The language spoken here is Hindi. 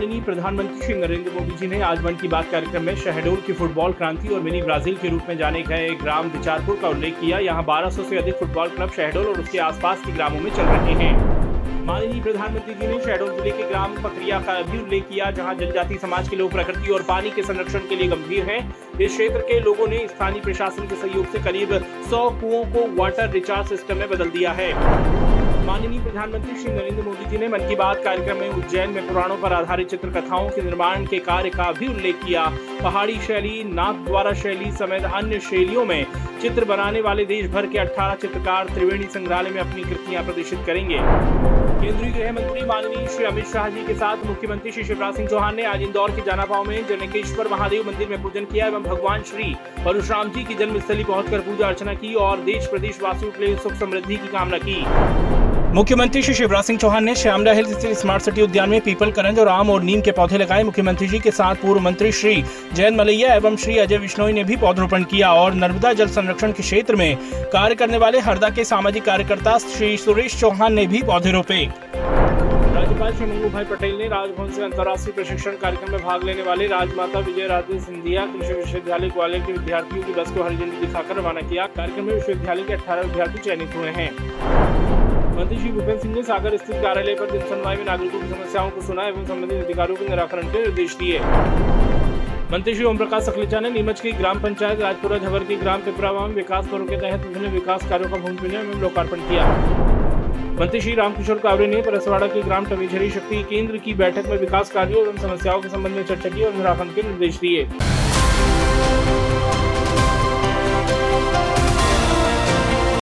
प्रधानमंत्री श्री नरेंद्र मोदी जी ने आज मन की बात कार्यक्रम में शहडोल की फुटबॉल क्रांति और मिनी ब्राज़ील के रूप में जाने गए ग्राम विचारपुर का उल्लेख किया। यहाँ 1200 से अधिक फुटबॉल क्लब शहडोल और उसके आसपास के ग्रामों में चल रहे हैं। माननीय प्रधानमंत्री जी ने शहडोल ज़िले के ग्राम पकरिया का भी उल्लेख किया, जहाँ जनजाति समाज के लोग प्रकृति और पानी के संरक्षण के लिए गंभीर हैं। इस क्षेत्र के लोगों ने स्थानीय प्रशासन के सहयोग से करीब 100 कुओं को वाटर रिचार्ज सिस्टम में बदल दिया है। माननीय प्रधानमंत्री श्री नरेंद्र मोदी जी ने मन की बात कार्यक्रम में उज्जैन में पुराणों पर आधारित चित्र कथाओं के निर्माण के कार्य का भी उल्लेख किया। पहाड़ी शैली नाथ द्वारा शैली समेत अन्य शैलियों में चित्र बनाने वाले देश भर के 18 चित्रकार त्रिवेणी संग्रहालय में अपनी कृतियाँ प्रदर्शित करेंगे। केंद्रीय गृह मंत्री माननीय श्री अमित शाह जी के साथ मुख्यमंत्री श्री शिवराज सिंह चौहान ने आज इंदौर के जानापाव में जनकेश्वर महादेव मंदिर में पूजन किया एवं भगवान श्री परशुराम जी की जन्मस्थली पहुंचकर पूजा अर्चना की और देश प्रदेश वासियों के लिए सुख समृद्धि की कामना की। मुख्यमंत्री श्री शिवराज सिंह चौहान ने श्यामला हिल्स स्थित स्मार्ट सिटी उद्यान में पीपल करंज और आम और नीम के पौधे लगाए। मुख्यमंत्री जी के साथ पूर्व मंत्री श्री जयंत मलैया एवं श्री अजय विश्नोई ने भी पौधरोपण किया और नर्मदा जल संरक्षण के क्षेत्र में कार्य करने वाले हरदा के सामाजिक कार्यकर्ता श्री सुरेश चौहान ने भी पौधे रोपे। राज्यपाल श्री मंगू भाई पटेल ने राजभवन से अंतर्राष्ट्रीय प्रशिक्षण कार्यक्रम में भाग लेने वाले राजमाता विजय राजे सिंधिया, कृषि विश्वविद्यालय ग्वालियर के विद्यार्थियों की बस को हरी झंडी दिखाकर रवाना किया। कार्यक्रम में विश्वविद्यालय के अठारह विद्यार्थी चयनित हुए हैं। मंत्री श्री भूपेन्द्र सिंह ने सागर स्थित कार्यालय पर जनसुनवाई में नागरिकों की समस्याओं को सुना एवं संबंधित अधिकारियों के निराकरण के निर्देश दिए। मंत्री श्री ओम प्रकाश सखलेचा ने नीमच की ग्राम पंचायत राजपुरा झवर की ग्राम पिपरावा में विकास पर्व के तहत विभिन्न विकास कार्यों का भूमि पूजन एवं लोकार्पण किया। मंत्री श्री रामकिशोर कावरे ने परसवाड़ा के ग्राम टमेझरी शक्ति केंद्र की बैठक में विकास कार्यों एवं समस्याओं के संबंध में चर्चा की और निराकरण के निर्देश दिए।